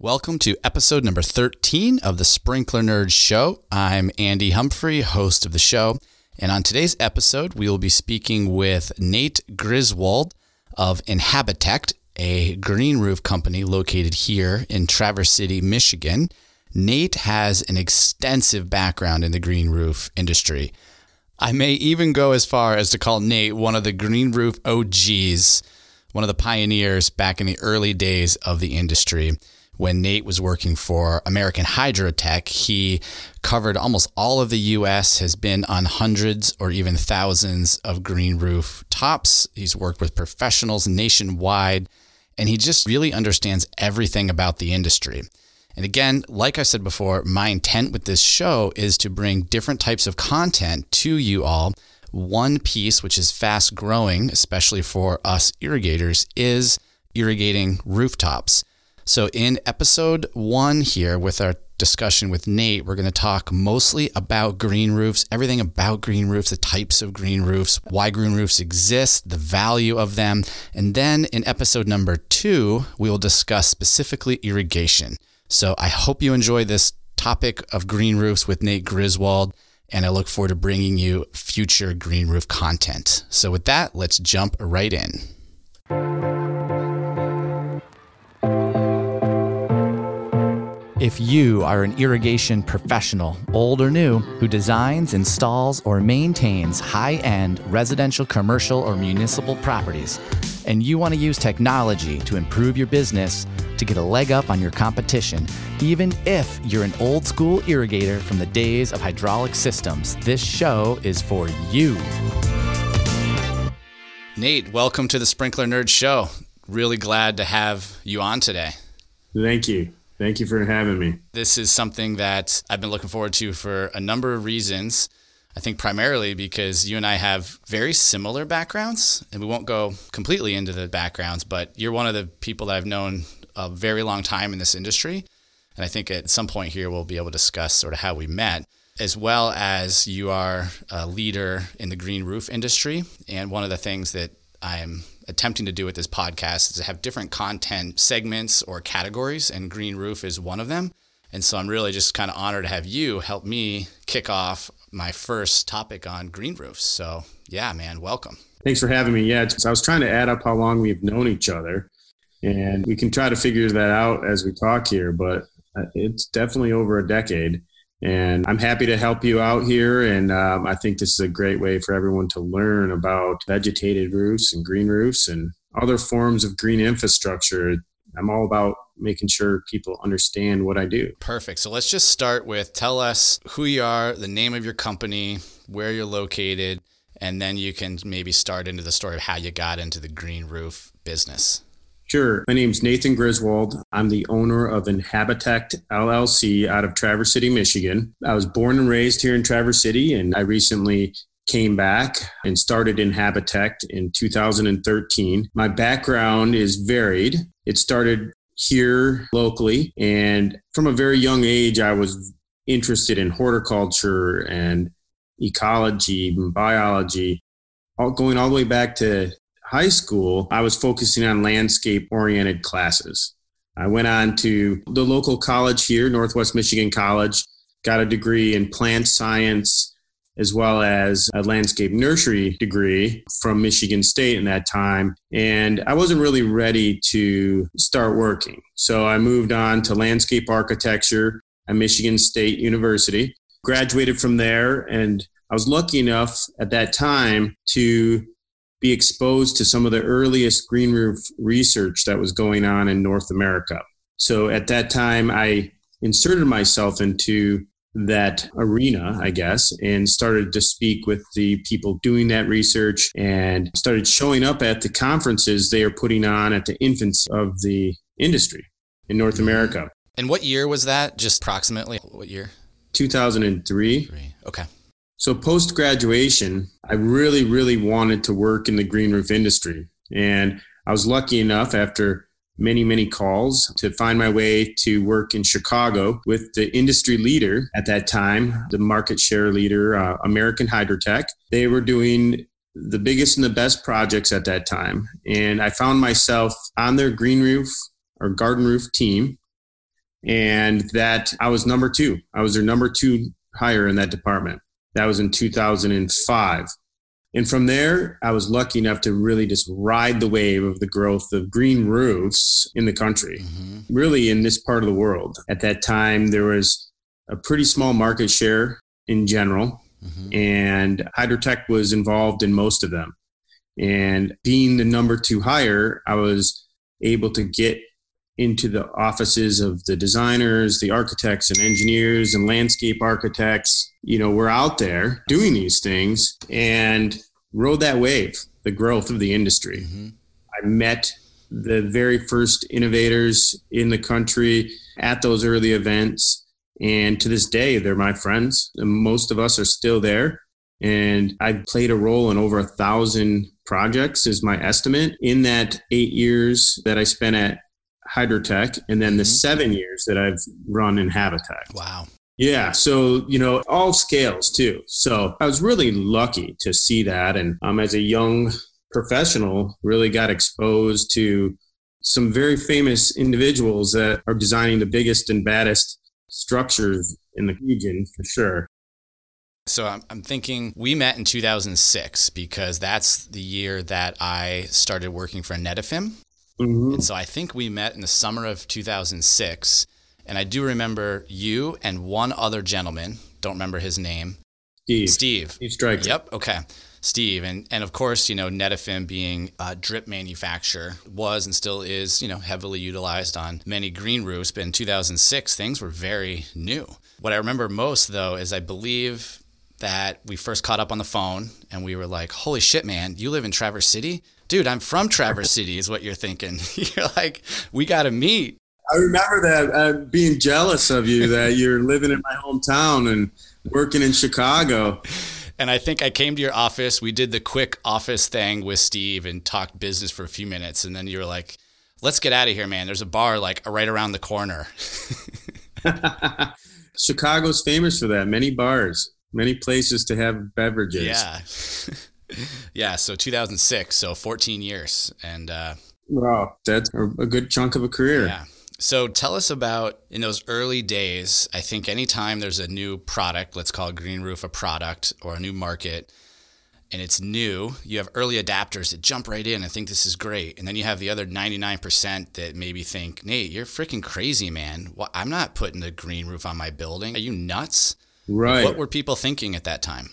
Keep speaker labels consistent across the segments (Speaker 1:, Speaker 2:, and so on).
Speaker 1: Welcome to episode number 13 of the Sprinkler Nerd Show. I'm Andy Humphrey, host of the show. And on today's episode, we will be speaking with Nate Griswold of Inhabitect, a green roof company located here in Traverse City, Michigan. Nate has an extensive background in the green roof industry. I may even go as far as to call Nate one of the green roof OGs, one of the pioneers back in the early days of the industry when Nate was working for American Hydrotech, he covered almost all of the US, has been on hundreds or even thousands of green roof tops. He's worked with professionals nationwide, and he just really understands everything about the industry. And again, like I said before, my intent with this show is to bring different types of content to you all. One piece, which is fast growing, especially for us irrigators, is irrigating rooftops. So, in episode one here with our discussion with Nate, we're going to talk mostly about green roofs, everything about green roofs, the types of green roofs, why green roofs exist, the value of them. And then in episode number two, we will discuss specifically irrigation. So, I hope you enjoy this topic of green roofs with Nate Griswold. And I look forward to bringing you future green roof content. So, with that, let's jump right in. If you are an irrigation professional, old or new, who designs, installs, or maintains high end residential, commercial, or municipal properties, and you want to use technology to improve your business to get a leg up on your competition, even if you're an old school irrigator from the days of hydraulic systems, this show is for you. Nate, welcome to the Sprinkler Nerd Show. Really glad to have you on today.
Speaker 2: Thank you. Thank you for having me.
Speaker 1: This is something that I've been looking forward to for a number of reasons. I think primarily because you and I have very similar backgrounds, and we won't go completely into the backgrounds, but you're one of the people that I've known a very long time in this industry. And I think at some point here, we'll be able to discuss sort of how we met, as well as you are a leader in the green roof industry. And one of the things that I'm attempting to do with this podcast is to have different content segments or categories, and Green Roof is one of them. And so I'm really just kind of honored to have you help me kick off my first topic on green roofs. So, yeah, man, welcome.
Speaker 2: Thanks for having me. Yeah, I was trying to add up how long we've known each other, and we can try to figure that out as we talk here, but uh, it's definitely over a decade. And I'm happy to help you out here. And um, I think this is a great way for everyone to learn about vegetated roofs and green roofs and other forms of green infrastructure. I'm all about making sure people understand what I do.
Speaker 1: Perfect. So let's just start with tell us who you are, the name of your company, where you're located, and then you can maybe start into the story of how you got into the green roof business.
Speaker 2: Sure. My name is Nathan Griswold. I'm the owner of Inhabitect LLC out of Traverse City, Michigan. I was born and raised here in Traverse City, and I recently came back and started Inhabitect in 2013. My background is varied. It started here locally, and from a very young age, I was interested in horticulture and ecology and biology, all going all the way back to high school, I was focusing on landscape oriented classes. I went on to the local college here, Northwest Michigan College, got a degree in plant science as well as a landscape nursery degree from Michigan State in that time. And I wasn't really ready to start working. So I moved on to landscape architecture at Michigan State University, graduated from there, and I was lucky enough at that time to be exposed to some of the earliest green roof research that was going on in North America. So at that time, I inserted myself into that arena, I guess, and started to speak with the people doing that research and started showing up at the conferences they are putting on at the infancy of the industry in North mm-hmm. America.
Speaker 1: And what year was that? Just approximately what year?
Speaker 2: 2003.
Speaker 1: Okay.
Speaker 2: So post graduation, I really, really wanted to work in the green roof industry. And I was lucky enough after many, many calls to find my way to work in Chicago with the industry leader at that time, the market share leader, uh, American Hydrotech. They were doing the biggest and the best projects at that time. And I found myself on their green roof or garden roof team and that I was number two. I was their number two hire in that department. That was in 2005. And from there, I was lucky enough to really just ride the wave of the growth of green roofs in the country, mm-hmm. really in this part of the world. At that time, there was a pretty small market share in general, mm-hmm. and Hydrotech was involved in most of them. And being the number two hire, I was able to get into the offices of the designers, the architects and engineers and landscape architects. You know, we're out there doing these things and rode that wave, the growth of the industry. Mm-hmm. I met the very first innovators in the country at those early events. And to this day, they're my friends. And most of us are still there. And I've played a role in over a thousand projects, is my estimate, in that eight years that I spent at Hydrotech, and then the mm-hmm. seven years that I've run Inhabitect.
Speaker 1: Wow.
Speaker 2: Yeah. So, you know, all scales too. So I was really lucky to see that. And um, as a young professional, really got exposed to some very famous individuals that are designing the biggest and baddest structures in the region for sure.
Speaker 1: So I'm, I'm thinking we met in 2006 because that's the year that I started working for Netafim. Mm-hmm. And so I think we met in the summer of 2006. And I do remember you and one other gentleman, don't remember his name.
Speaker 2: Steve.
Speaker 1: Steve.
Speaker 2: Steve Stryker.
Speaker 1: Yep. Okay. Steve. And, and of course, you know, Netafim being a drip manufacturer was and still is, you know, heavily utilized on many green roofs. But in 2006, things were very new. What I remember most, though, is I believe that we first caught up on the phone and we were like, holy shit, man, you live in Traverse City? Dude, I'm from Traverse City, is what you're thinking. you're like, we got to meet.
Speaker 2: I remember that uh, being jealous of you that you're living in my hometown and working in Chicago.
Speaker 1: And I think I came to your office. We did the quick office thing with Steve and talked business for a few minutes. And then you were like, let's get out of here, man. There's a bar like right around the corner.
Speaker 2: Chicago's famous for that. Many bars, many places to have beverages.
Speaker 1: Yeah. yeah, so 2006, so 14 years, and uh,
Speaker 2: wow, that's a good chunk of a career.
Speaker 1: Yeah. So tell us about in those early days. I think anytime there's a new product, let's call Green Roof a product or a new market, and it's new, you have early adapters that jump right in and think this is great. And then you have the other 99% that maybe think, Nate, you're freaking crazy, man. Well, I'm not putting a green roof on my building. Are you nuts?
Speaker 2: Right.
Speaker 1: What were people thinking at that time?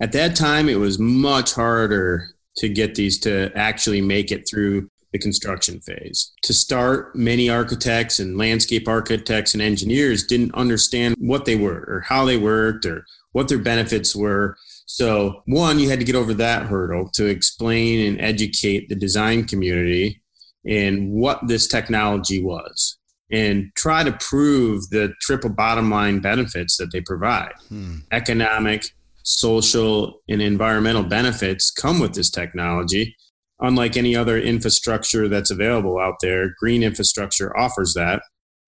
Speaker 2: At that time, it was much harder to get these to actually make it through the construction phase. To start, many architects and landscape architects and engineers didn't understand what they were or how they worked or what their benefits were. So, one, you had to get over that hurdle to explain and educate the design community in what this technology was and try to prove the triple bottom line benefits that they provide hmm. economic, social and environmental benefits come with this technology. Unlike any other infrastructure that's available out there, green infrastructure offers that,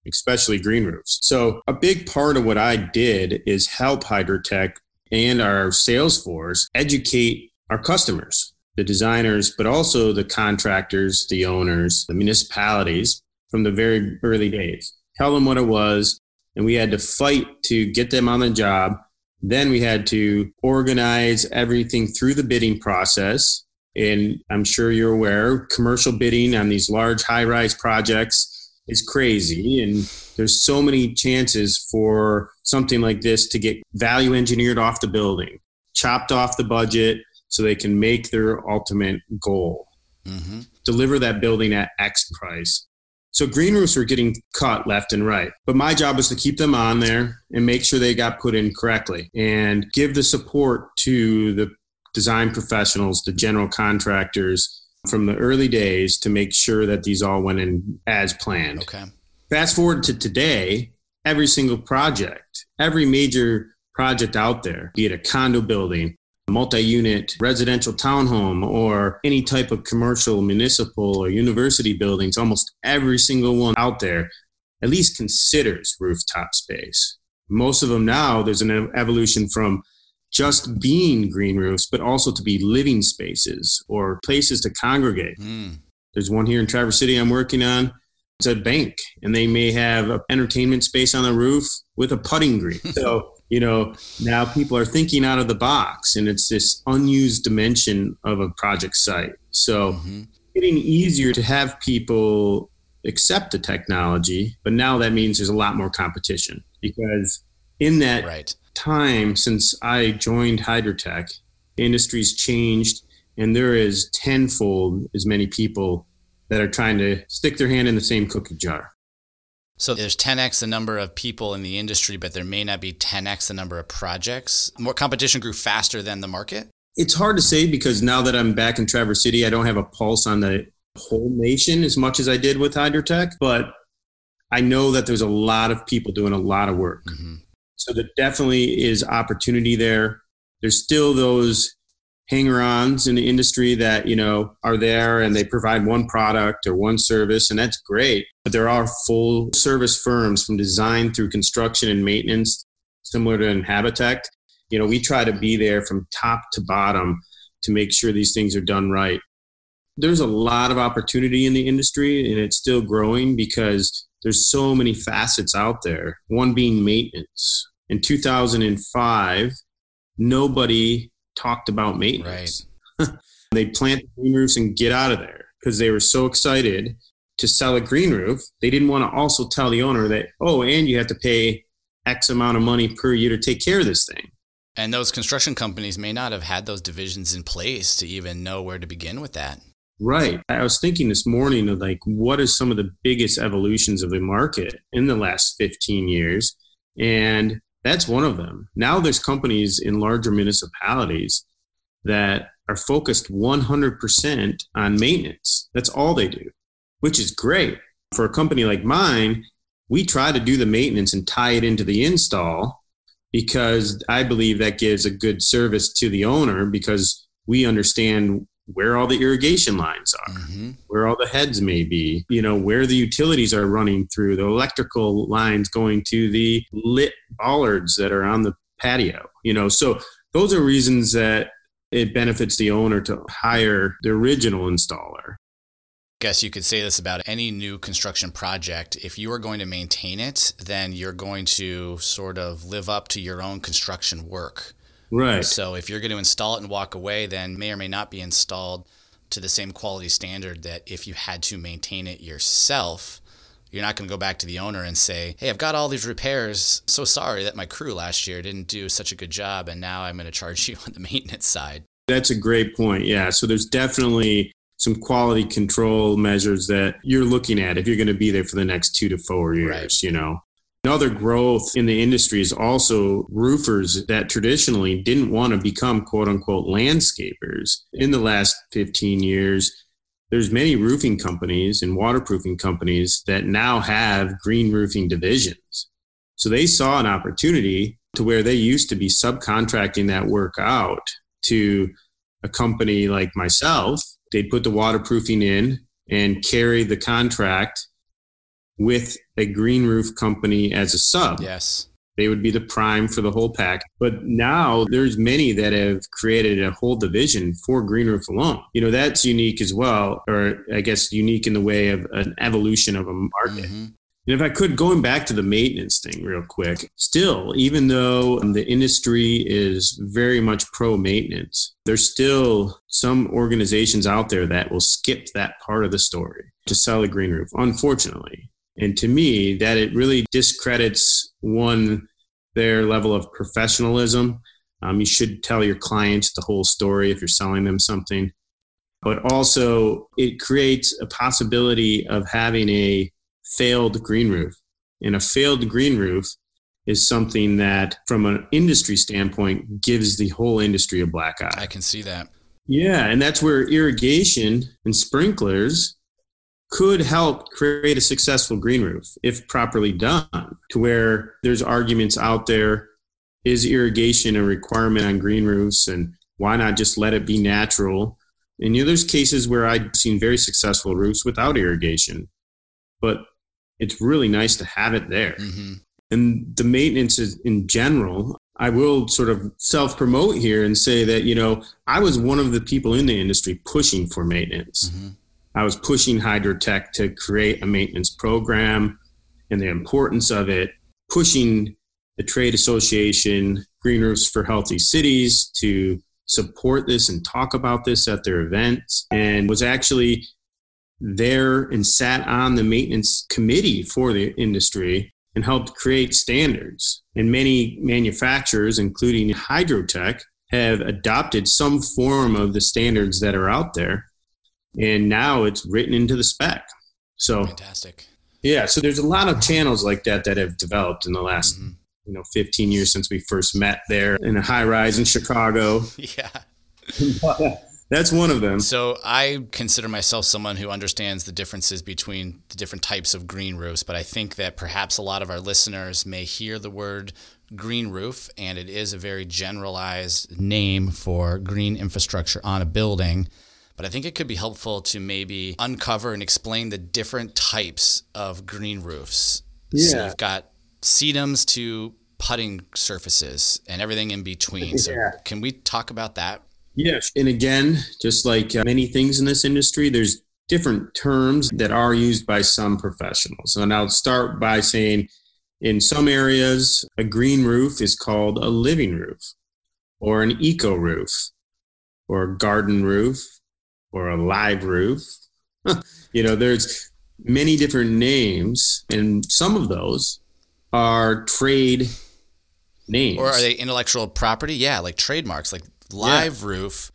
Speaker 2: especially green roofs. So, a big part of what I did is help Hydrotech and our sales force educate our customers, the designers, but also the contractors, the owners, the municipalities from the very early days. Tell them what it was, and we had to fight to get them on the job then we had to organize everything through the bidding process. And I'm sure you're aware, commercial bidding on these large high rise projects is crazy. And there's so many chances for something like this to get value engineered off the building, chopped off the budget so they can make their ultimate goal. Mm-hmm. Deliver that building at X price. So green roofs were getting cut left and right. But my job was to keep them on there and make sure they got put in correctly and give the support to the design professionals, the general contractors from the early days to make sure that these all went in as planned.
Speaker 1: Okay.
Speaker 2: Fast forward to today, every single project, every major project out there, be it a condo building, multi-unit residential townhome or any type of commercial municipal or university buildings almost every single one out there at least considers rooftop space most of them now there's an evolution from just being green roofs but also to be living spaces or places to congregate mm. there's one here in traverse city i'm working on it's a bank and they may have an entertainment space on the roof with a putting green. So, you know, now people are thinking out of the box and it's this unused dimension of a project site. So, mm-hmm. getting easier to have people accept the technology, but now that means there's a lot more competition because in that right. time since I joined Hydrotech, the industry's changed and there is tenfold as many people that are trying to stick their hand in the same cookie jar.
Speaker 1: So there's 10x the number of people in the industry, but there may not be 10x the number of projects. More competition grew faster than the market.
Speaker 2: It's hard to say because now that I'm back in Traverse City, I don't have a pulse on the whole nation as much as I did with Hydrotech, but I know that there's a lot of people doing a lot of work. Mm-hmm. So there definitely is opportunity there. There's still those hanger-ons in the industry that you know are there and they provide one product or one service and that's great. But there are full service firms from design through construction and maintenance similar to Inhabitect. You know we try to be there from top to bottom to make sure these things are done right. There's a lot of opportunity in the industry and it's still growing because there's so many facets out there. One being maintenance. In 2005 nobody talked about maintenance. Right. they plant green roofs and get out of there because they were so excited to sell a green roof. They didn't want to also tell the owner that, oh, and you have to pay X amount of money per year to take care of this thing.
Speaker 1: And those construction companies may not have had those divisions in place to even know where to begin with that.
Speaker 2: Right. I was thinking this morning of like, what is some of the biggest evolutions of the market in the last 15 years? And that's one of them. Now there's companies in larger municipalities that are focused 100% on maintenance. That's all they do, which is great. For a company like mine, we try to do the maintenance and tie it into the install because I believe that gives a good service to the owner because we understand where all the irrigation lines are, mm-hmm. where all the heads may be, you know, where the utilities are running through, the electrical lines going to the lit bollards that are on the patio, you know. So those are reasons that it benefits the owner to hire the original installer.
Speaker 1: Guess you could say this about any new construction project. If you are going to maintain it, then you're going to sort of live up to your own construction work.
Speaker 2: Right.
Speaker 1: So if you're going to install it and walk away, then may or may not be installed to the same quality standard that if you had to maintain it yourself, you're not going to go back to the owner and say, Hey, I've got all these repairs. So sorry that my crew last year didn't do such a good job. And now I'm going to charge you on the maintenance side.
Speaker 2: That's a great point. Yeah. So there's definitely some quality control measures that you're looking at if you're going to be there for the next two to four years, right. you know. Another growth in the industry is also roofers that traditionally didn't want to become quote unquote landscapers. In the last 15 years, there's many roofing companies and waterproofing companies that now have green roofing divisions. So they saw an opportunity to where they used to be subcontracting that work out to a company like myself. They'd put the waterproofing in and carry the contract with a green roof company as a sub.
Speaker 1: Yes.
Speaker 2: They would be the prime for the whole pack. But now there's many that have created a whole division for green roof alone. You know, that's unique as well, or I guess unique in the way of an evolution of a market. Mm-hmm. And if I could, going back to the maintenance thing real quick, still, even though the industry is very much pro maintenance, there's still some organizations out there that will skip that part of the story to sell a green roof, unfortunately. And to me, that it really discredits one, their level of professionalism. Um, you should tell your clients the whole story if you're selling them something. But also, it creates a possibility of having a failed green roof. And a failed green roof is something that, from an industry standpoint, gives the whole industry a black eye.
Speaker 1: I can see that.
Speaker 2: Yeah, and that's where irrigation and sprinklers could help create a successful green roof if properly done to where there's arguments out there is irrigation a requirement on green roofs and why not just let it be natural? And you know there's cases where i've seen very successful roofs without irrigation but it's really nice to have it there. Mm-hmm. and the maintenance is in general i will sort of self promote here and say that you know i was one of the people in the industry pushing for maintenance. Mm-hmm I was pushing Hydrotech to create a maintenance program and the importance of it, pushing the trade association, Green Roofs for Healthy Cities, to support this and talk about this at their events, and was actually there and sat on the maintenance committee for the industry and helped create standards. And many manufacturers, including Hydrotech, have adopted some form of the standards that are out there. And now it's written into the spec. So
Speaker 1: fantastic.
Speaker 2: Yeah. So there's a lot of channels like that that have developed in the last, mm-hmm. you know, 15 years since we first met there in a high rise in Chicago.
Speaker 1: yeah.
Speaker 2: That's one of them.
Speaker 1: So I consider myself someone who understands the differences between the different types of green roofs, but I think that perhaps a lot of our listeners may hear the word green roof, and it is a very generalized name for green infrastructure on a building. But I think it could be helpful to maybe uncover and explain the different types of green roofs.
Speaker 2: Yeah.
Speaker 1: So you've got sedums to putting surfaces and everything in between. So yeah. can we talk about that
Speaker 2: Yes. And again, just like uh, many things in this industry, there's different terms that are used by some professionals. And I'll start by saying in some areas, a green roof is called a living roof or an eco roof or a garden roof or a live roof. you know, there's many different names, and some of those are trade names.
Speaker 1: Or are they intellectual property? Yeah, like trademarks, like Live yeah. Roof,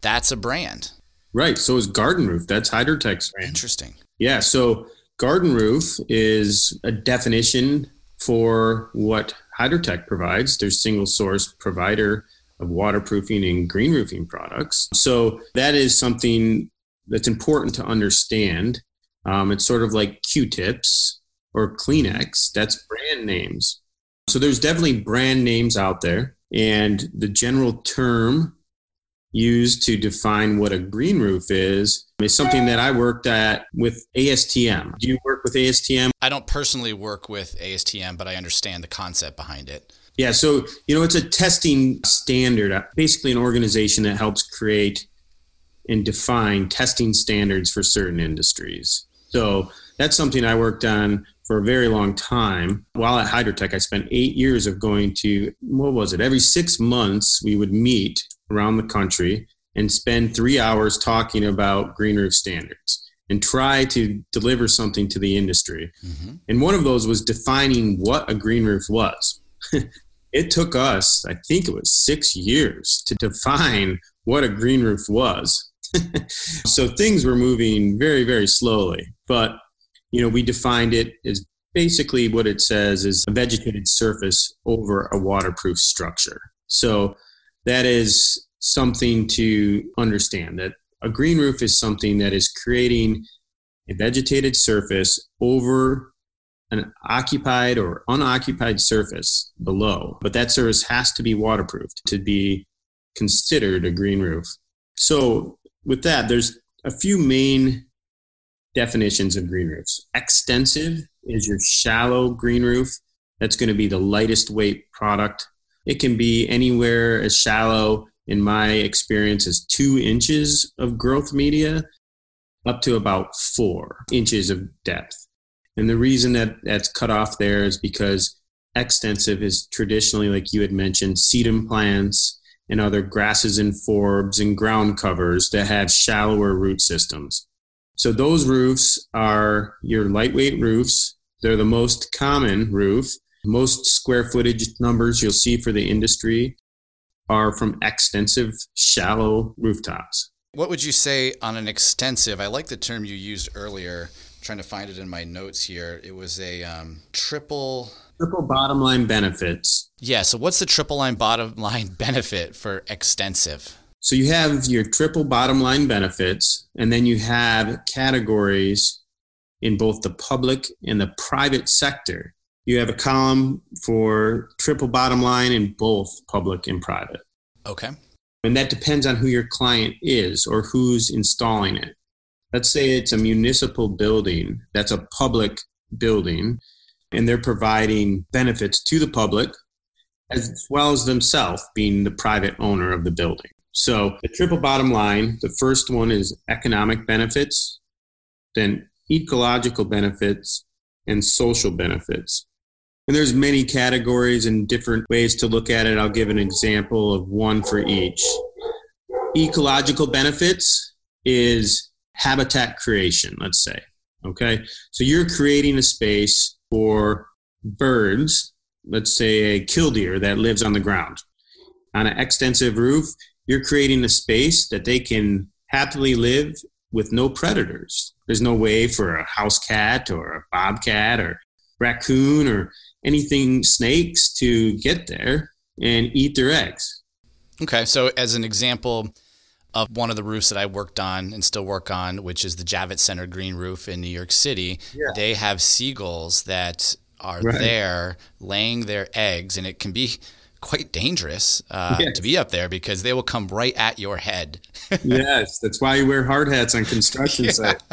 Speaker 1: that's a brand.
Speaker 2: Right. So is Garden Roof. That's Hydrotech's brand.
Speaker 1: Interesting.
Speaker 2: Yeah. So Garden Roof is a definition for what Hydrotech provides. Their single source provider of waterproofing and green roofing products. So that is something that's important to understand. Um, it's sort of like Q-tips or Kleenex. That's brand names. So there's definitely brand names out there. And the general term used to define what a green roof is is something that I worked at with ASTM. Do you work with ASTM?
Speaker 1: I don't personally work with ASTM, but I understand the concept behind it.
Speaker 2: Yeah, so you know it's a testing standard, uh, basically an organization that helps create and define testing standards for certain industries. So that's something I worked on for a very long time. While at Hydrotech, I spent eight years of going to, what was it? Every six months, we would meet around the country and spend three hours talking about green roof standards and try to deliver something to the industry. Mm-hmm. And one of those was defining what a green roof was. it took us, I think it was six years to define what a green roof was. so things were moving very, very slowly. But you know, we defined it as basically what it says is a vegetated surface over a waterproof structure. So that is something to understand that a green roof is something that is creating a vegetated surface over an occupied or unoccupied surface below. But that surface has to be waterproofed to be considered a green roof. So with that, there's a few main definitions of green roofs. Extensive is your shallow green roof. That's going to be the lightest weight product. It can be anywhere as shallow, in my experience, as two inches of growth media up to about four inches of depth. And the reason that that's cut off there is because extensive is traditionally, like you had mentioned, sedum plants and other grasses and forbs and ground covers that have shallower root systems. So those roofs are your lightweight roofs. They're the most common roof. Most square footage numbers you'll see for the industry are from extensive, shallow rooftops.
Speaker 1: What would you say on an extensive? I like the term you used earlier. Trying to find it in my notes here. It was a um, triple
Speaker 2: triple bottom line benefits.
Speaker 1: Yeah. So what's the triple line bottom line benefit for extensive?
Speaker 2: So you have your triple bottom line benefits, and then you have categories in both the public and the private sector. You have a column for triple bottom line in both public and private.
Speaker 1: Okay.
Speaker 2: And that depends on who your client is or who's installing it. Let's say it's a municipal building that's a public building, and they're providing benefits to the public as well as themselves being the private owner of the building. So the triple bottom line, the first one is economic benefits, then ecological benefits, and social benefits. And there's many categories and different ways to look at it. I'll give an example of one for each. Ecological benefits is habitat creation, let's say. Okay. So you're creating a space for birds, let's say a killdeer that lives on the ground. On an extensive roof, you're creating a space that they can happily live with no predators. There's no way for a house cat or a bobcat or raccoon or anything snakes to get there and eat their eggs.
Speaker 1: Okay, so as an example of one of the roofs that I worked on and still work on, which is the Javits Center Green Roof in New York City, yeah. they have seagulls that are right. there laying their eggs, and it can be quite dangerous uh, yes. to be up there because they will come right at your head.
Speaker 2: yes, that's why you wear hard hats on construction yeah. sites.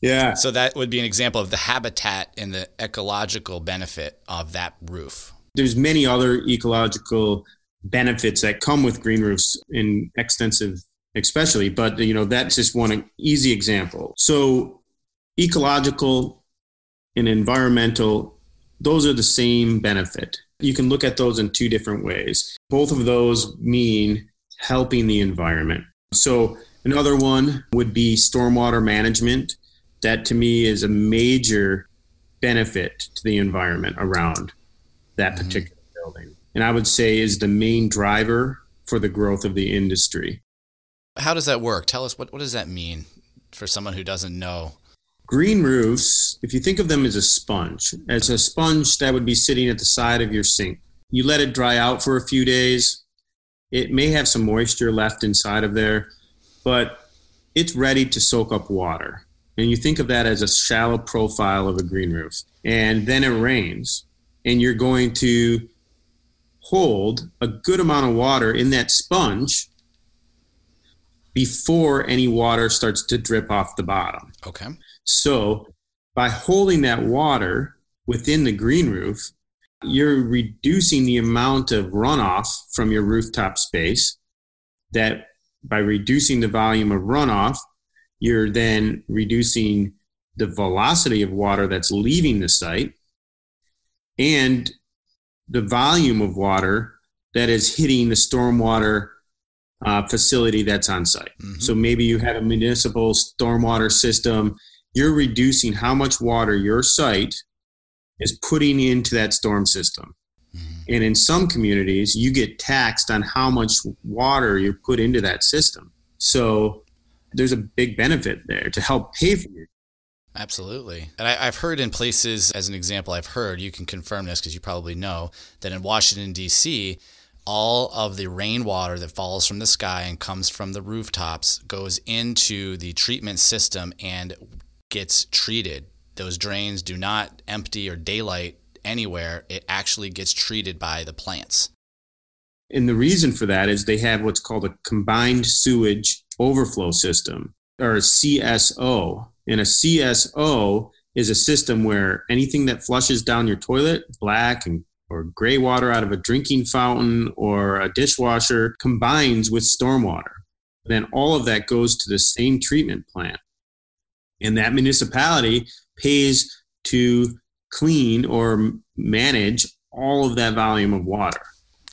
Speaker 2: Yeah.
Speaker 1: So that would be an example of the habitat and the ecological benefit of that roof.
Speaker 2: There's many other ecological benefits that come with green roofs in extensive especially, but you know that's just one easy example. So ecological and environmental those are the same benefit. You can look at those in two different ways. Both of those mean helping the environment. So another one would be stormwater management that to me is a major benefit to the environment around that mm-hmm. particular mm-hmm. building. And I would say is the main driver for the growth of the industry.
Speaker 1: How does that work? Tell us what, what does that mean for someone who doesn't know?
Speaker 2: Green roofs, if you think of them as a sponge, as a sponge that would be sitting at the side of your sink, you let it dry out for a few days. It may have some moisture left inside of there, but it's ready to soak up water. And you think of that as a shallow profile of a green roof. And then it rains, and you're going to hold a good amount of water in that sponge before any water starts to drip off the bottom.
Speaker 1: Okay.
Speaker 2: So by holding that water within the green roof, you're reducing the amount of runoff from your rooftop space that by reducing the volume of runoff you're then reducing the velocity of water that's leaving the site and the volume of water that is hitting the stormwater uh, facility that's on site. Mm-hmm. So maybe you have a municipal stormwater system, you're reducing how much water your site is putting into that storm system. Mm-hmm. And in some communities, you get taxed on how much water you put into that system. So there's a big benefit there to help pay for it.
Speaker 1: Absolutely. And I, have heard in places, as an example, I've heard, you can confirm this because you probably know, that in Washington, D.C., all of the rainwater that falls from the sky and comes from the rooftops goes into the treatment system and gets treated. Those drains do not empty or daylight anywhere, it actually gets treated by the plants.
Speaker 2: And the reason for that is they have what's called a combined sewage overflow system or CSO. And a CSO is a system where anything that flushes down your toilet, black and or gray water out of a drinking fountain or a dishwasher combines with stormwater. Then all of that goes to the same treatment plant. And that municipality pays to clean or manage all of that volume of water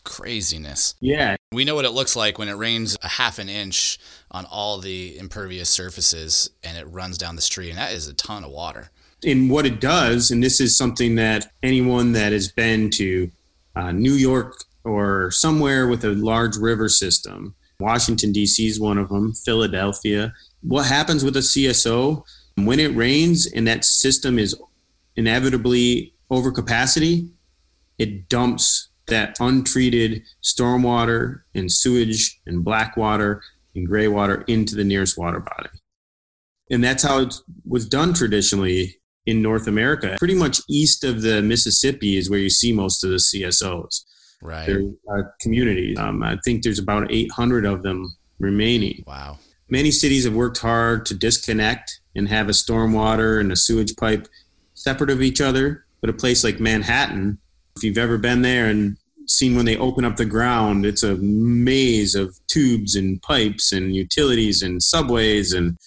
Speaker 1: craziness.
Speaker 2: Yeah.
Speaker 1: We know what it looks like when it rains a half an inch on all the impervious surfaces and it runs down the street, and that is a ton of water.
Speaker 2: And what it does, and this is something that anyone that has been to uh, New York or somewhere with a large river system, Washington, D.C. is one of them, Philadelphia. What happens with a CSO when it rains and that system is inevitably over capacity? It dumps that untreated stormwater and sewage and black water and gray water into the nearest water body. And that's how it was done traditionally in North America. Pretty much east of the Mississippi is where you see most of the CSOs.
Speaker 1: Right.
Speaker 2: They're uh, communities. Um, I think there's about 800 of them remaining.
Speaker 1: Wow.
Speaker 2: Many cities have worked hard to disconnect and have a stormwater and a sewage pipe separate of each other. But a place like Manhattan, if you've ever been there and seen when they open up the ground, it's a maze of tubes and pipes and utilities and subways, and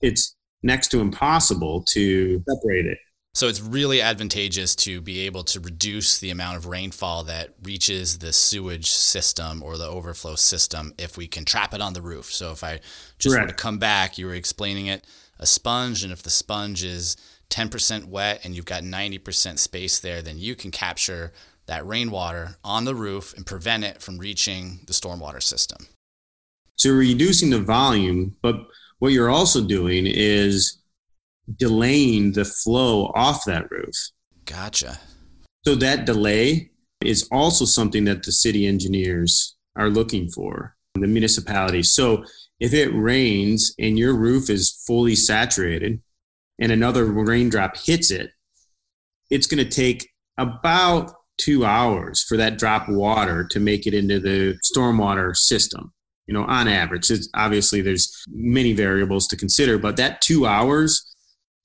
Speaker 2: it's next to impossible to separate it.
Speaker 1: So it's really advantageous to be able to reduce the amount of rainfall that reaches the sewage system or the overflow system if we can trap it on the roof. So if I just Correct. were to come back, you were explaining it a sponge, and if the sponge is 10% wet and you've got 90% space there, then you can capture that rainwater on the roof and prevent it from reaching the stormwater system.
Speaker 2: So you're reducing the volume, but what you're also doing is delaying the flow off that roof.
Speaker 1: Gotcha.
Speaker 2: So that delay is also something that the city engineers are looking for, the municipality. So if it rains and your roof is fully saturated and another raindrop hits it, it's going to take about two hours for that drop of water to make it into the stormwater system. You know, on average, it's obviously there's many variables to consider, but that two hours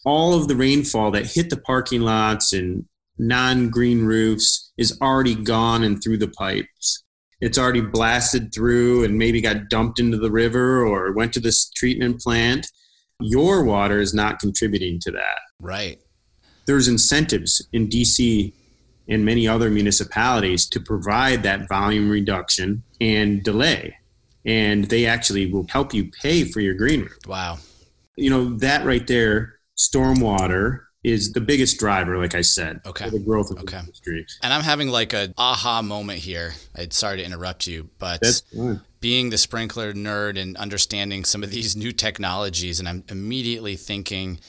Speaker 2: all of the rainfall that hit the parking lots and non-green roofs is already gone and through the pipes. It's already blasted through and maybe got dumped into the river or went to this treatment plant. Your water is not contributing to that.
Speaker 1: Right.
Speaker 2: There's incentives in DC and many other municipalities to provide that volume reduction and delay. And they actually will help you pay for your green roof.
Speaker 1: Wow.
Speaker 2: You know, that right there stormwater is the biggest driver, like I said,
Speaker 1: okay.
Speaker 2: for the growth of
Speaker 1: okay.
Speaker 2: the industry.
Speaker 1: And I'm having like a aha moment here. I'm sorry to interrupt you, but being the sprinkler nerd and understanding some of these new technologies, and I'm immediately thinking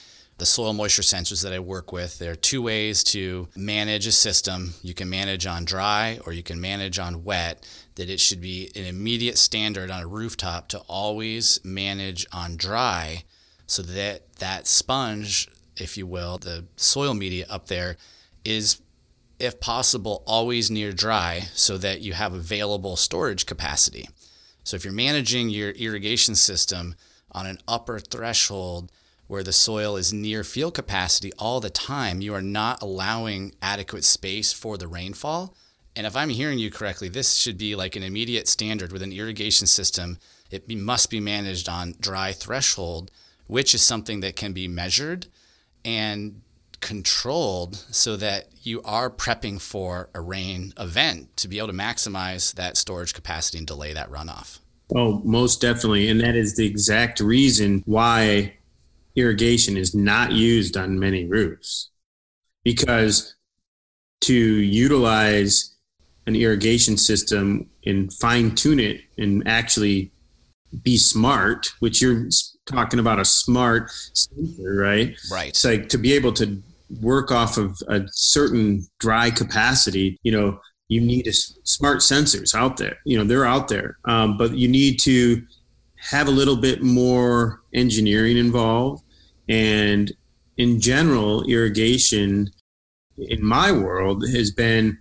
Speaker 1: the soil moisture sensors that I work with. There are two ways to manage a system. You can manage on dry or you can manage on wet. That it should be an immediate standard on a rooftop to always manage on dry so that that sponge, if you will, the soil media up there is if possible always near dry so that you have available storage capacity. So if you're managing your irrigation system on an upper threshold where the soil is near field capacity all the time, you are not allowing adequate space for the rainfall. And if I'm hearing you correctly, this should be like an immediate standard with an irrigation system. It must be managed on dry threshold which is something that can be measured and controlled so that you are prepping for a rain event to be able to maximize that storage capacity and delay that runoff.
Speaker 2: Oh, most definitely. And that is the exact reason why irrigation is not used on many roofs. Because to utilize an irrigation system and fine tune it and actually be smart, which you're talking about a smart sensor, right?
Speaker 1: Right.
Speaker 2: It's like to be able to work off of a certain dry capacity, you know, you need a, smart sensors out there. You know, they're out there, um, but you need to have a little bit more engineering involved. And in general, irrigation in my world has been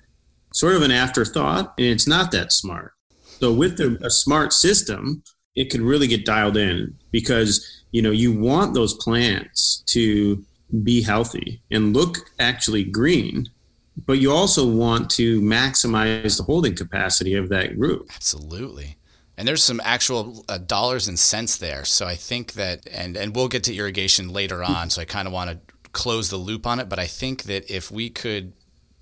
Speaker 2: sort of an afterthought, and it's not that smart. So with a, a smart system, it can really get dialed in because you know you want those plants to be healthy and look actually green but you also want to maximize the holding capacity of that roof
Speaker 1: absolutely. And there's some actual uh, dollars and cents there. So i think that and and we'll get to irrigation later on so i kind of want to close the loop on it. But i think that if we could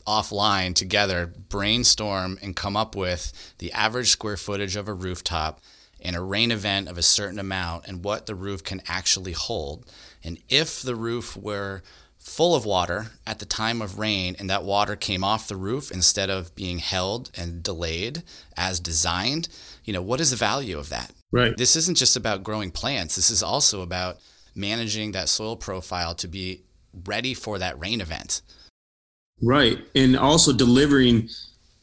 Speaker 1: offline together brainstorm and come up with the average square footage of a rooftop in a rain event of a certain amount and what the roof can actually hold. And if the roof were full of water at the time of rain and that water came off the roof instead of being held and delayed as designed, you know, what is the value of that?
Speaker 2: Right.
Speaker 1: This isn't just about growing plants. This is also about managing that soil profile to be ready for that rain event.
Speaker 2: Right. And also delivering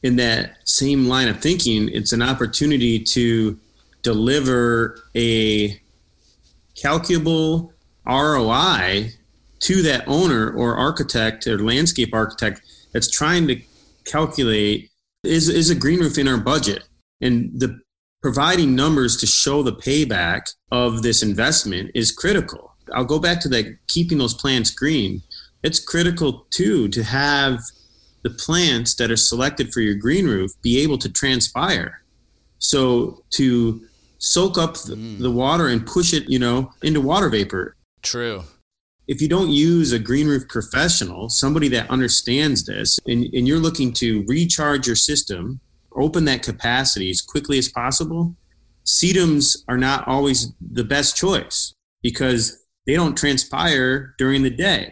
Speaker 2: in that same line of thinking, it's an opportunity to deliver a calculable ROI to that owner or architect or landscape architect that's trying to calculate is, is a green roof in our budget. And the providing numbers to show the payback of this investment is critical. I'll go back to that keeping those plants green. It's critical too to have the plants that are selected for your green roof be able to transpire. So to soak up the, mm. the water and push it, you know, into water vapor.
Speaker 1: True
Speaker 2: if you don't use a green roof professional, somebody that understands this, and, and, you're looking to recharge your system, open that capacity as quickly as possible, sedums are not always the best choice because they don't transpire during the day.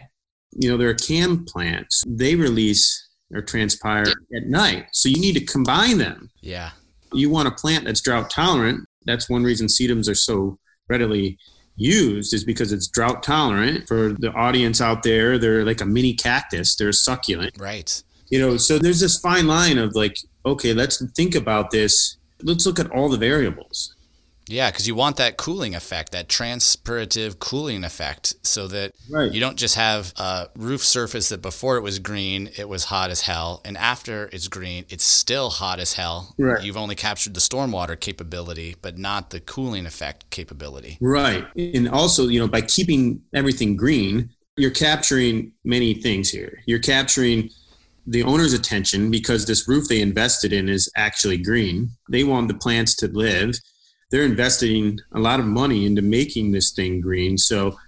Speaker 2: You know, they're CAM plants, they release or transpire at night. So you need to combine them.
Speaker 1: Yeah.
Speaker 2: You want a plant that's drought tolerant. That's one reason sedums are so readily used is because it's drought tolerant. For the audience out there they're like a mini cactus. They're succulent.
Speaker 1: Right.
Speaker 2: You know so there's this fine line of like okay let's think about this. Let's look at all the variables
Speaker 1: yeah, because you want that cooling effect, that transpirative cooling effect, so that
Speaker 2: right.
Speaker 1: you don't just have a roof surface that before it was green, it was hot as hell, and after it's green, it's still hot as hell.
Speaker 2: Right.
Speaker 1: You've only captured the stormwater capability, but not the cooling effect capability.
Speaker 2: Right. And also, you know, by keeping everything green, you're capturing many things here. You're capturing the owner's attention because this roof they invested in is actually green. They want the plants to live they're investing a lot of money into making this thing green. So,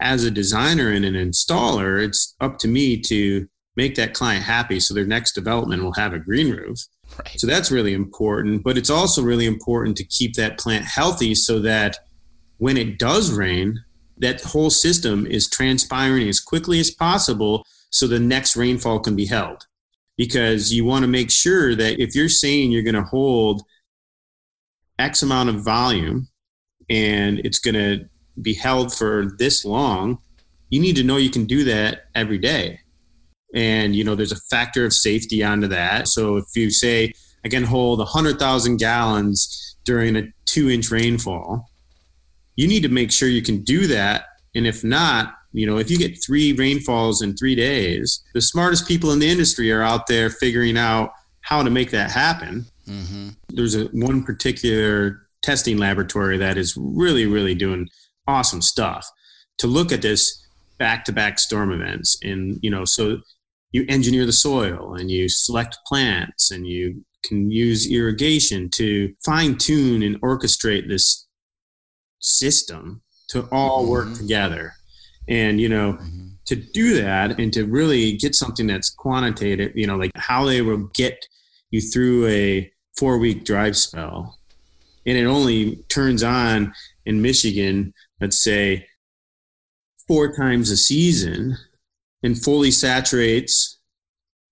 Speaker 2: as a designer and an installer, it's up to me to make that client happy so their next development will have a green roof.
Speaker 1: Right.
Speaker 2: So that's really important. But it's also really important to keep that plant healthy so that when it does rain, that whole system is transpiring as quickly as possible so the next rainfall can be held. Because you want to make sure that if you're saying you're going to hold X amount of volume and it's going to be held for this long, you need to know you can do that every day. And, you know, there's a factor of safety onto that. So if you say, I can hold 100,000 gallons during a two inch rainfall, you need to make sure you can do that. And if not, you know, if you get three rainfalls in three days, the smartest people in the industry are out there figuring out how to make that happen.
Speaker 1: Mm-hmm.
Speaker 2: There's a one particular testing laboratory that is really, really doing awesome stuff to look at this back-to-back storm events, and you know, so you engineer the soil and you select plants and you can use irrigation to fine-tune and orchestrate this system to all work mm-hmm. together. And you know, mm-hmm. to do that and to really get something that's quantitative, you know, like how they will get you through a four week drive spell and it only turns on in Michigan, let's say four times a season and fully saturates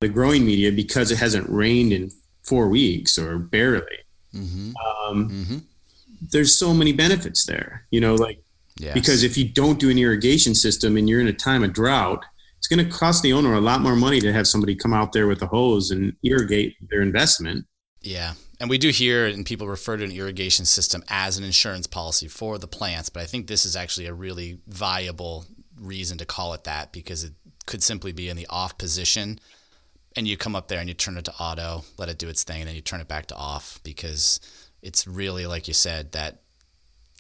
Speaker 2: the growing media because it hasn't rained in four weeks or barely.
Speaker 1: Mm-hmm.
Speaker 2: Um,
Speaker 1: mm-hmm.
Speaker 2: There's so many benefits there, you know, like yes. because if you don't do an irrigation system and you're in a time of drought, it's going to cost the owner a lot more money to have somebody come out there with a hose and irrigate their investment
Speaker 1: yeah. And we do hear and people refer to an irrigation system as an insurance policy for the plants, but I think this is actually a really viable reason to call it that because it could simply be in the off position and you come up there and you turn it to auto, let it do its thing, and then you turn it back to off because it's really, like you said, that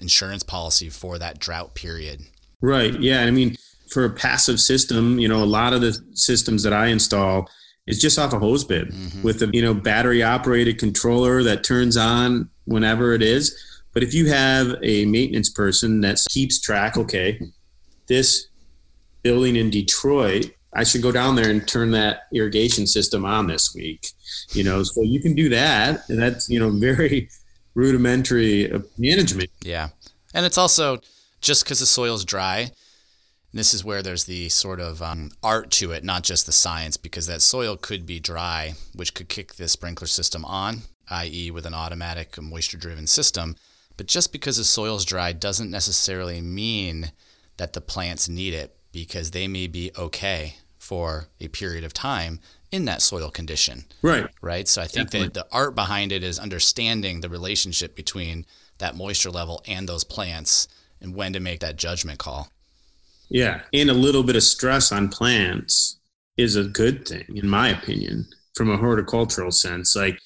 Speaker 1: insurance policy for that drought period.
Speaker 2: Right. Yeah. I mean, for a passive system, you know, a lot of the systems that I install, is just off a hose bib mm-hmm. with a you know battery operated controller that turns on whenever it is. But if you have a maintenance person that keeps track, okay, this building in Detroit, I should go down there and turn that irrigation system on this week. You know, so you can do that, and that's you know very rudimentary management.
Speaker 1: Yeah, and it's also just because the soil's dry this is where there's the sort of um, art to it, not just the science, because that soil could be dry, which could kick the sprinkler system on, i.e., with an automatic moisture driven system. But just because the soil's dry doesn't necessarily mean that the plants need it, because they may be okay for a period of time in that soil condition.
Speaker 2: Right.
Speaker 1: Right. So I think Definitely. that the art behind it is understanding the relationship between that moisture level and those plants and when to make that judgment call.
Speaker 2: Yeah. And a little bit of stress on plants is a good thing, in my opinion, from a horticultural sense. Like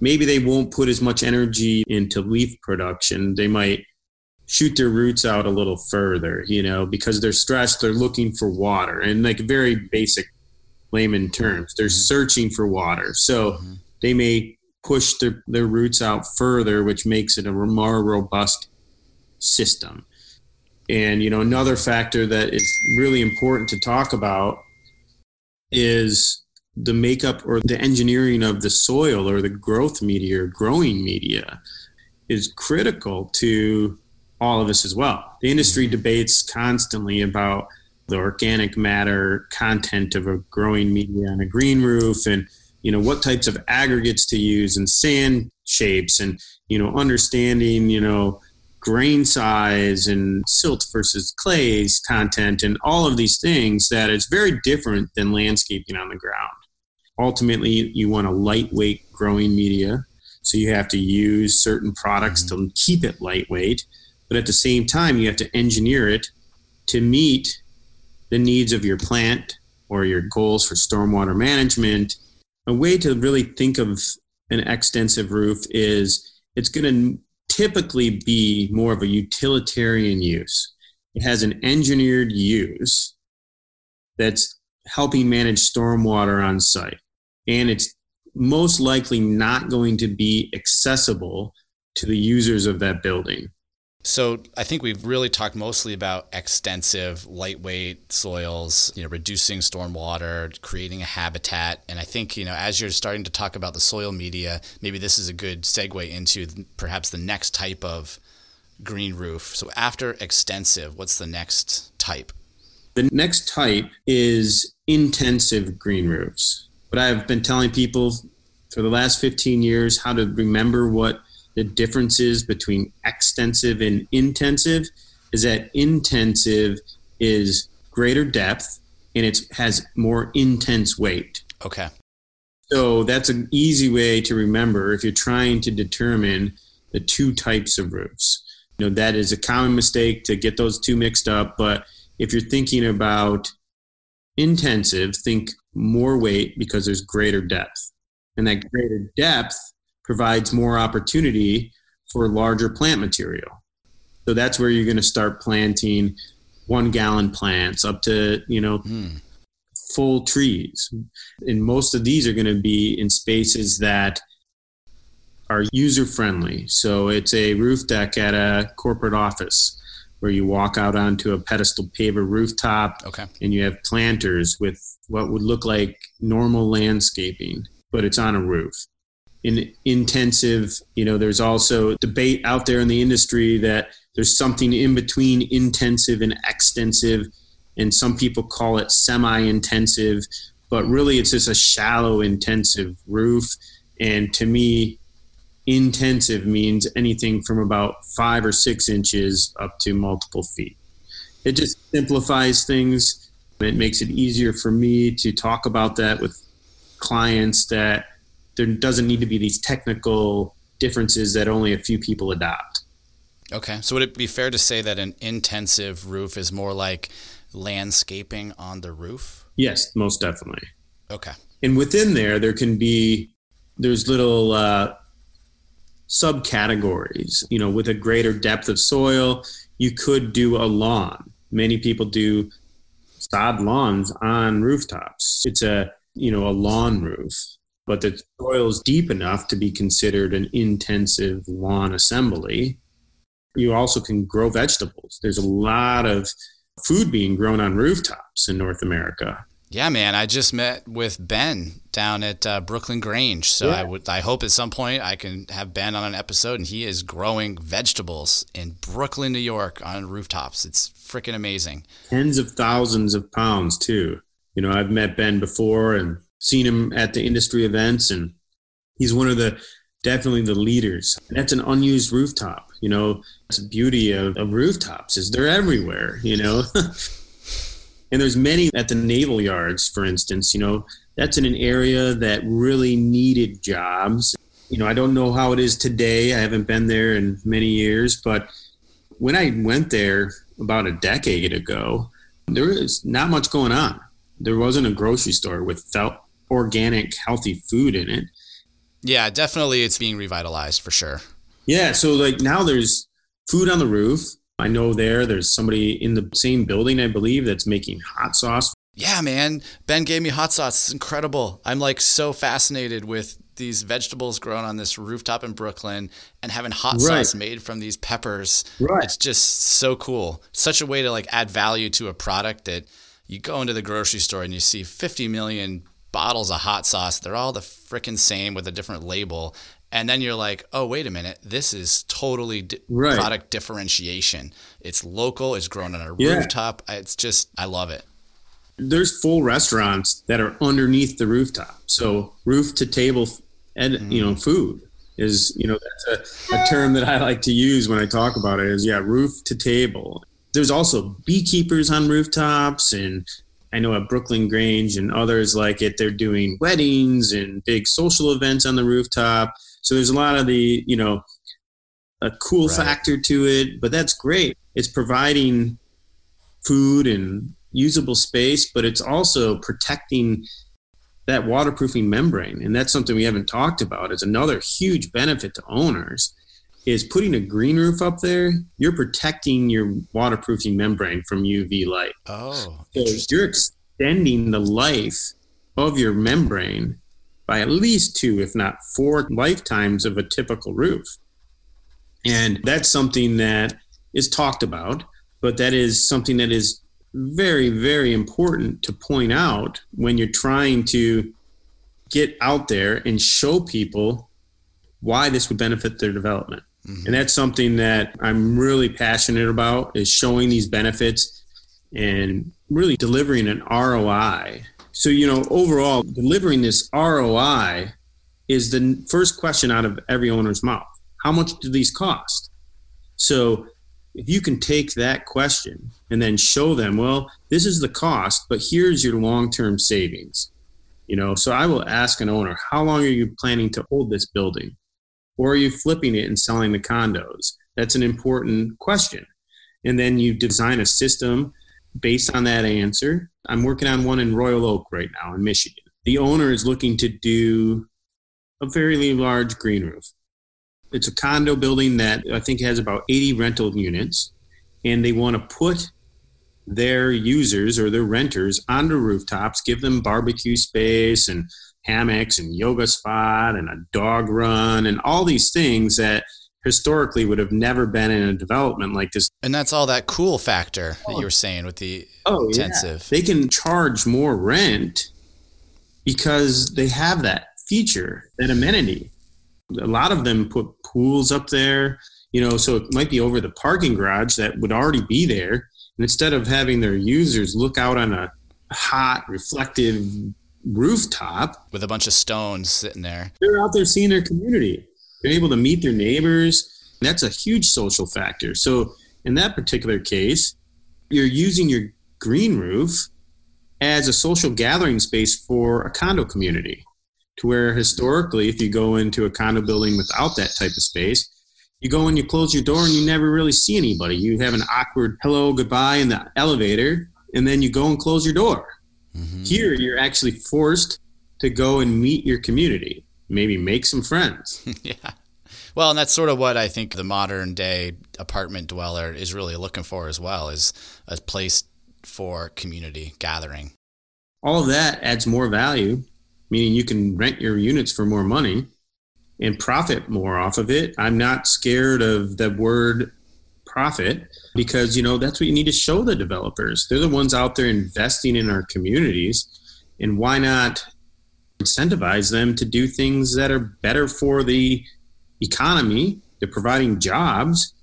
Speaker 2: maybe they won't put as much energy into leaf production. They might shoot their roots out a little further, you know, because they're stressed, they're looking for water and like very basic layman terms. They're mm-hmm. searching for water. So mm-hmm. they may push their, their roots out further, which makes it a more robust system. And, you know, another factor that is really important to talk about is the makeup or the engineering of the soil or the growth media or growing media is critical to all of us as well. The industry mm-hmm. debates constantly about the organic matter content of a growing media on a green roof and you know what types of aggregates to use and sand shapes and you know understanding you know grain size and silt versus clays content and all of these things that it's very different than landscaping on the ground ultimately you want a lightweight growing media so you have to use certain products mm-hmm. to keep it lightweight but at the same time you have to engineer it to meet the needs of your plant or your goals for stormwater management a way to really think of an extensive roof is it's going to typically be more of a utilitarian use it has an engineered use that's helping manage stormwater on site and it's most likely not going to be accessible to the users of that building.
Speaker 1: So I think we've really talked mostly about extensive, lightweight soils, you know, reducing stormwater, creating a habitat, and I think you know as you're starting to talk about the soil media, maybe this is a good segue into perhaps the next type of green roof. So after extensive, what's the next type?
Speaker 2: The next type is intensive green roofs but I've been telling people for the last 15 years how to remember what the differences between extensive and intensive is that intensive is greater depth and it has more intense weight.
Speaker 1: Okay.
Speaker 2: So that's an easy way to remember if you're trying to determine the two types of roofs. You know, that is a common mistake to get those two mixed up, but if you're thinking about intensive, think more weight because there's greater depth. And that greater depth provides more opportunity for larger plant material. So that's where you're going to start planting one gallon plants up to, you know, mm. full trees. And most of these are going to be in spaces that are user friendly. So it's a roof deck at a corporate office where you walk out onto a pedestal paver rooftop
Speaker 1: okay.
Speaker 2: and you have planters with what would look like normal landscaping, but it's on a roof. In intensive, you know, there's also debate out there in the industry that there's something in between intensive and extensive, and some people call it semi intensive, but really it's just a shallow intensive roof. And to me, intensive means anything from about five or six inches up to multiple feet. It just simplifies things. It makes it easier for me to talk about that with clients that there doesn't need to be these technical differences that only a few people adopt.
Speaker 1: Okay. So would it be fair to say that an intensive roof is more like landscaping on the roof?
Speaker 2: Yes, most definitely.
Speaker 1: Okay.
Speaker 2: And within there, there can be there's little uh, subcategories. You know, with a greater depth of soil, you could do a lawn. Many people do sod lawns on rooftops. It's a you know a lawn roof, but the soil is deep enough to be considered an intensive lawn assembly. You also can grow vegetables. There's a lot of food being grown on rooftops in North America.
Speaker 1: Yeah, man. I just met with Ben down at uh, Brooklyn Grange, so yeah. I would. I hope at some point I can have Ben on an episode, and he is growing vegetables in Brooklyn, New York, on rooftops. It's freaking amazing.
Speaker 2: Tens of thousands of pounds too. You know, I've met Ben before and seen him at the industry events, and he's one of the definitely the leaders. That's an unused rooftop. You know, that's the beauty of, of rooftops is they're everywhere. You know. And there's many at the naval yards, for instance. You know, that's in an area that really needed jobs. You know, I don't know how it is today. I haven't been there in many years, but when I went there about a decade ago, there was not much going on. There wasn't a grocery store with organic, healthy food in it.
Speaker 1: Yeah, definitely it's being revitalized for sure.
Speaker 2: Yeah, so like now there's food on the roof, I know there, there's somebody in the same building, I believe, that's making hot sauce.
Speaker 1: Yeah, man. Ben gave me hot sauce. It's incredible. I'm like so fascinated with these vegetables grown on this rooftop in Brooklyn and having hot right. sauce made from these peppers. Right. It's just so cool. Such a way to like add value to a product that you go into the grocery store and you see 50 million bottles of hot sauce. They're all the freaking same with a different label. And then you're like, oh, wait a minute. This is totally di- right. product differentiation. It's local, it's grown on a yeah. rooftop. It's just, I love it.
Speaker 2: There's full restaurants that are underneath the rooftop. So roof to table, and mm. you know, food is, you know, that's a, a term that I like to use when I talk about it is, yeah, roof to table. There's also beekeepers on rooftops and I know at Brooklyn Grange and others like it, they're doing weddings and big social events on the rooftop. So there's a lot of the, you know, a cool right. factor to it, but that's great. It's providing food and usable space, but it's also protecting that waterproofing membrane. And that's something we haven't talked about. It's another huge benefit to owners is putting a green roof up there, you're protecting your waterproofing membrane from UV light.
Speaker 1: Oh,
Speaker 2: so you're extending the life of your membrane by at least two, if not four lifetimes of a typical roof. And that's something that is talked about, but that is something that is very, very important to point out when you're trying to get out there and show people why this would benefit their development. Mm-hmm. And that's something that I'm really passionate about is showing these benefits and really delivering an ROI. So, you know, overall, delivering this ROI is the first question out of every owner's mouth. How much do these cost? So, if you can take that question and then show them, well, this is the cost, but here's your long term savings. You know, so I will ask an owner, how long are you planning to hold this building? Or are you flipping it and selling the condos? That's an important question. And then you design a system based on that answer. I'm working on one in Royal Oak right now in Michigan. The owner is looking to do a fairly large green roof. It's a condo building that I think has about 80 rental units, and they want to put their users or their renters on the rooftops, give them barbecue space and hammocks and yoga spot and a dog run and all these things that historically would have never been in a development like this.
Speaker 1: And that's all that cool factor that you were oh. saying with the oh, intensive.
Speaker 2: Yeah. They can charge more rent because they have that feature, that amenity. A lot of them put pools up there, you know, so it might be over the parking garage that would already be there. And instead of having their users look out on a hot, reflective rooftop
Speaker 1: with a bunch of stones sitting there.
Speaker 2: They're out there seeing their community. They're able to meet their neighbors. That's a huge social factor. So in that particular case, you're using your green roof as a social gathering space for a condo community. To where historically, if you go into a condo building without that type of space, you go and you close your door and you never really see anybody. You have an awkward hello, goodbye in the elevator, and then you go and close your door Mm-hmm. Here, you're actually forced to go and meet your community, maybe make some friends.
Speaker 1: yeah. Well, and that's sort of what I think the modern day apartment dweller is really looking for as well is a place for community gathering.
Speaker 2: All of that adds more value, meaning you can rent your units for more money and profit more off of it. I'm not scared of the word profit because you know that's what you need to show the developers they're the ones out there investing in our communities and why not incentivize them to do things that are better for the economy they're providing jobs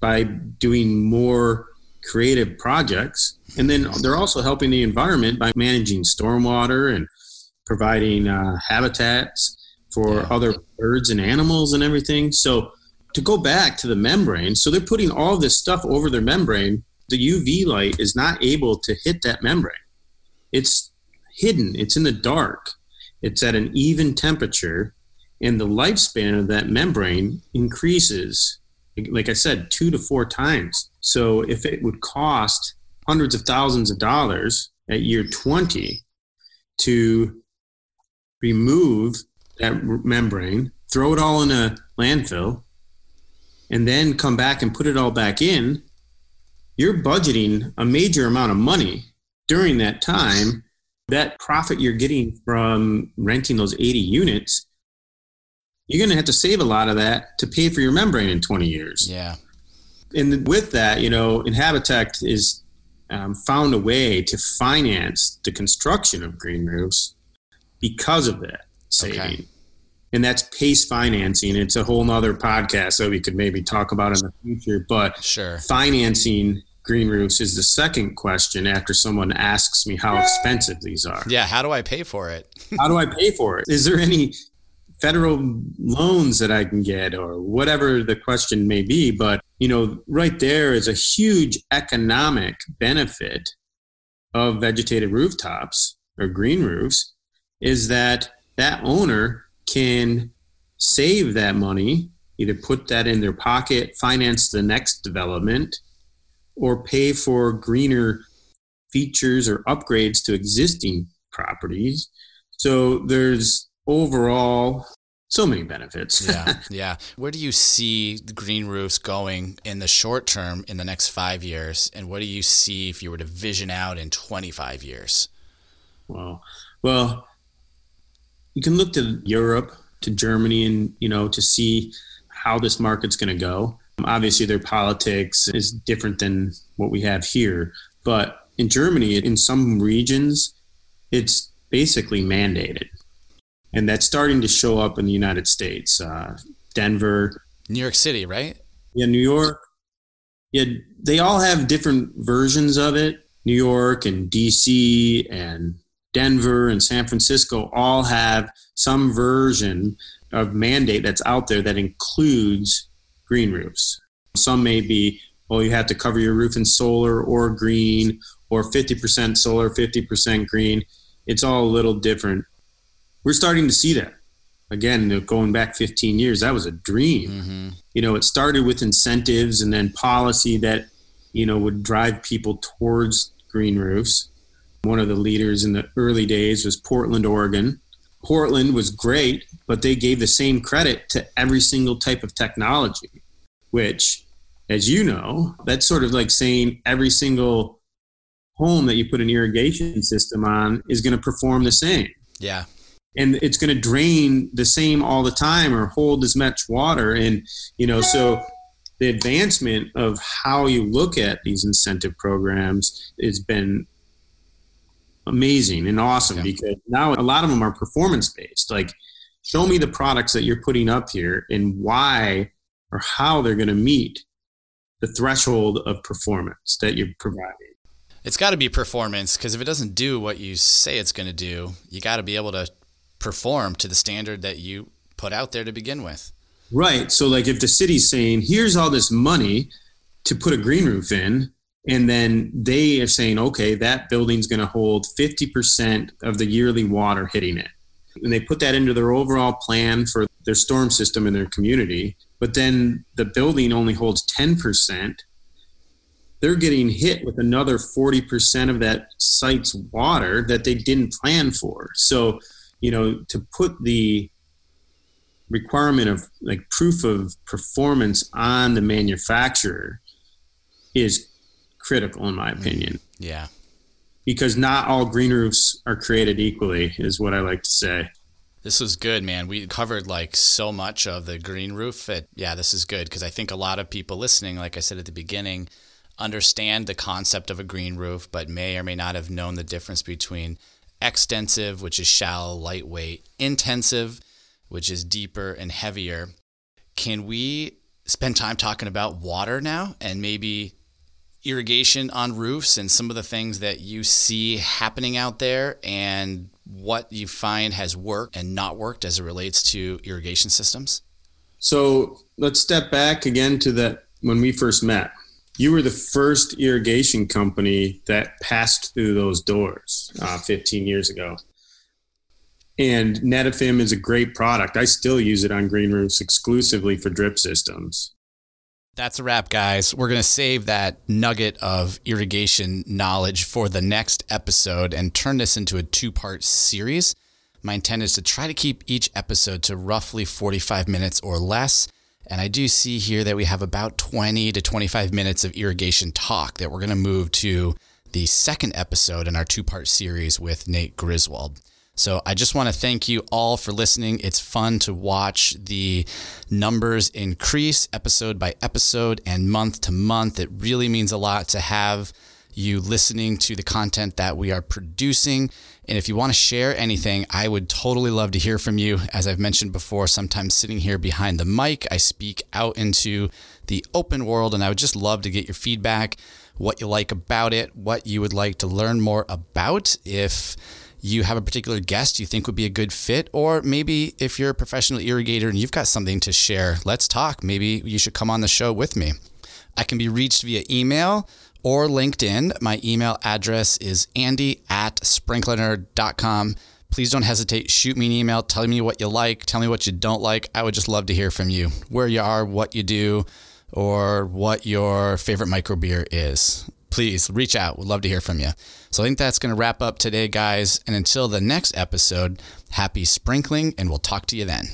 Speaker 2: by doing more creative projects and then they're also helping the environment by managing stormwater and providing uh, habitats for yeah. other birds and animals and everything so to go back to the membrane, so they're putting all this stuff over their membrane. The UV light is not able to hit that membrane. It's hidden, it's in the dark, it's at an even temperature, and the lifespan of that membrane increases, like I said, two to four times. So if it would cost hundreds of thousands of dollars at year 20 to remove that membrane, throw it all in a landfill, and then come back and put it all back in, you're budgeting a major amount of money during that time, that profit you're getting from renting those 80 units, you're going to have to save a lot of that to pay for your membrane in 20 years.
Speaker 1: Yeah.
Speaker 2: And with that, you know, Inhabitect is um, found a way to finance the construction of green roofs because of that saving. Okay. And that's pace financing. It's a whole nother podcast that we could maybe talk about in the future. But
Speaker 1: sure.
Speaker 2: financing green roofs is the second question after someone asks me how expensive these are.
Speaker 1: Yeah, how do I pay for it?
Speaker 2: how do I pay for it? Is there any federal loans that I can get or whatever the question may be. But, you know, right there is a huge economic benefit of vegetated rooftops or green roofs is that that owner can save that money, either put that in their pocket, finance the next development, or pay for greener features or upgrades to existing properties. So there's overall so many benefits.
Speaker 1: yeah, yeah. Where do you see the green roofs going in the short term in the next five years, and what do you see if you were to vision out in 25 years?
Speaker 2: Well, well, you can look to Europe, to Germany, and you know to see how this market's going to go. Obviously, their politics is different than what we have here, but in Germany, in some regions, it's basically mandated and that's starting to show up in the United States. Uh, Denver,
Speaker 1: New York City, right?
Speaker 2: Yeah, New York. Yeah, they all have different versions of it. New York and DC and Denver and San Francisco all have some version of mandate that's out there that includes green roofs. Some may be, well, you have to cover your roof in solar or green or 50% solar, 50% green. It's all a little different we're starting to see that again going back 15 years that was a dream mm-hmm. you know it started with incentives and then policy that you know would drive people towards green roofs one of the leaders in the early days was portland oregon. Portland was great but they gave the same credit to every single type of technology which as you know that's sort of like saying every single home that you put an irrigation system on is going to perform the same.
Speaker 1: Yeah.
Speaker 2: And it's going to drain the same all the time or hold as much water. And you know so the advancement of how you look at these incentive programs has been amazing and awesome yeah. because now a lot of them are performance based like show me the products that you're putting up here and why or how they're going to meet the threshold of performance that you're providing
Speaker 1: it's got to be performance because if it doesn't do what you say it's going to do you got to be able to perform to the standard that you put out there to begin with.
Speaker 2: Right. So, like, if the city's saying, here's all this money to put a green roof in, and then they are saying, okay, that building's going to hold 50% of the yearly water hitting it. And they put that into their overall plan for their storm system in their community. But then the building only holds 10%. They're getting hit with another 40% of that site's water that they didn't plan for. So, you know, to put the requirement of like proof of performance on the manufacturer is critical in my opinion.
Speaker 1: Yeah.
Speaker 2: Because not all green roofs are created equally is what I like to say.
Speaker 1: This was good, man. We covered like so much of the green roof. That, yeah, this is good because I think a lot of people listening, like I said at the beginning, understand the concept of a green roof, but may or may not have known the difference between extensive, which is shallow, lightweight, intensive, which is deeper and heavier. Can we spend time talking about water now and maybe irrigation on roofs and some of the things that you see happening out there and what you find has worked and not worked as it relates to irrigation systems?
Speaker 2: So let's step back again to that when we first met you were the first irrigation company that passed through those doors uh, 15 years ago. And Netafim is a great product. I still use it on green roofs exclusively for drip systems.
Speaker 1: That's a wrap, guys. We're going to save that nugget of irrigation knowledge for the next episode and turn this into a two part series. My intent is to try to keep each episode to roughly 45 minutes or less. And I do see here that we have about 20 to 25 minutes of irrigation talk that we're going to move to the second episode in our two part series with Nate Griswold. So I just want to thank you all for listening. It's fun to watch the numbers increase episode by episode and month to month. It really means a lot to have you listening to the content that we are producing. And if you want to share anything, I would totally love to hear from you. As I've mentioned before, sometimes sitting here behind the mic, I speak out into the open world, and I would just love to get your feedback, what you like about it, what you would like to learn more about. If you have a particular guest you think would be a good fit, or maybe if you're a professional irrigator and you've got something to share, let's talk. Maybe you should come on the show with me. I can be reached via email or LinkedIn. My email address is andy at sprinklerner.com. Please don't hesitate. Shoot me an email. Tell me what you like. Tell me what you don't like. I would just love to hear from you, where you are, what you do, or what your favorite micro beer is. Please reach out. We'd love to hear from you. So I think that's going to wrap up today, guys. And until the next episode, happy sprinkling, and we'll talk to you then.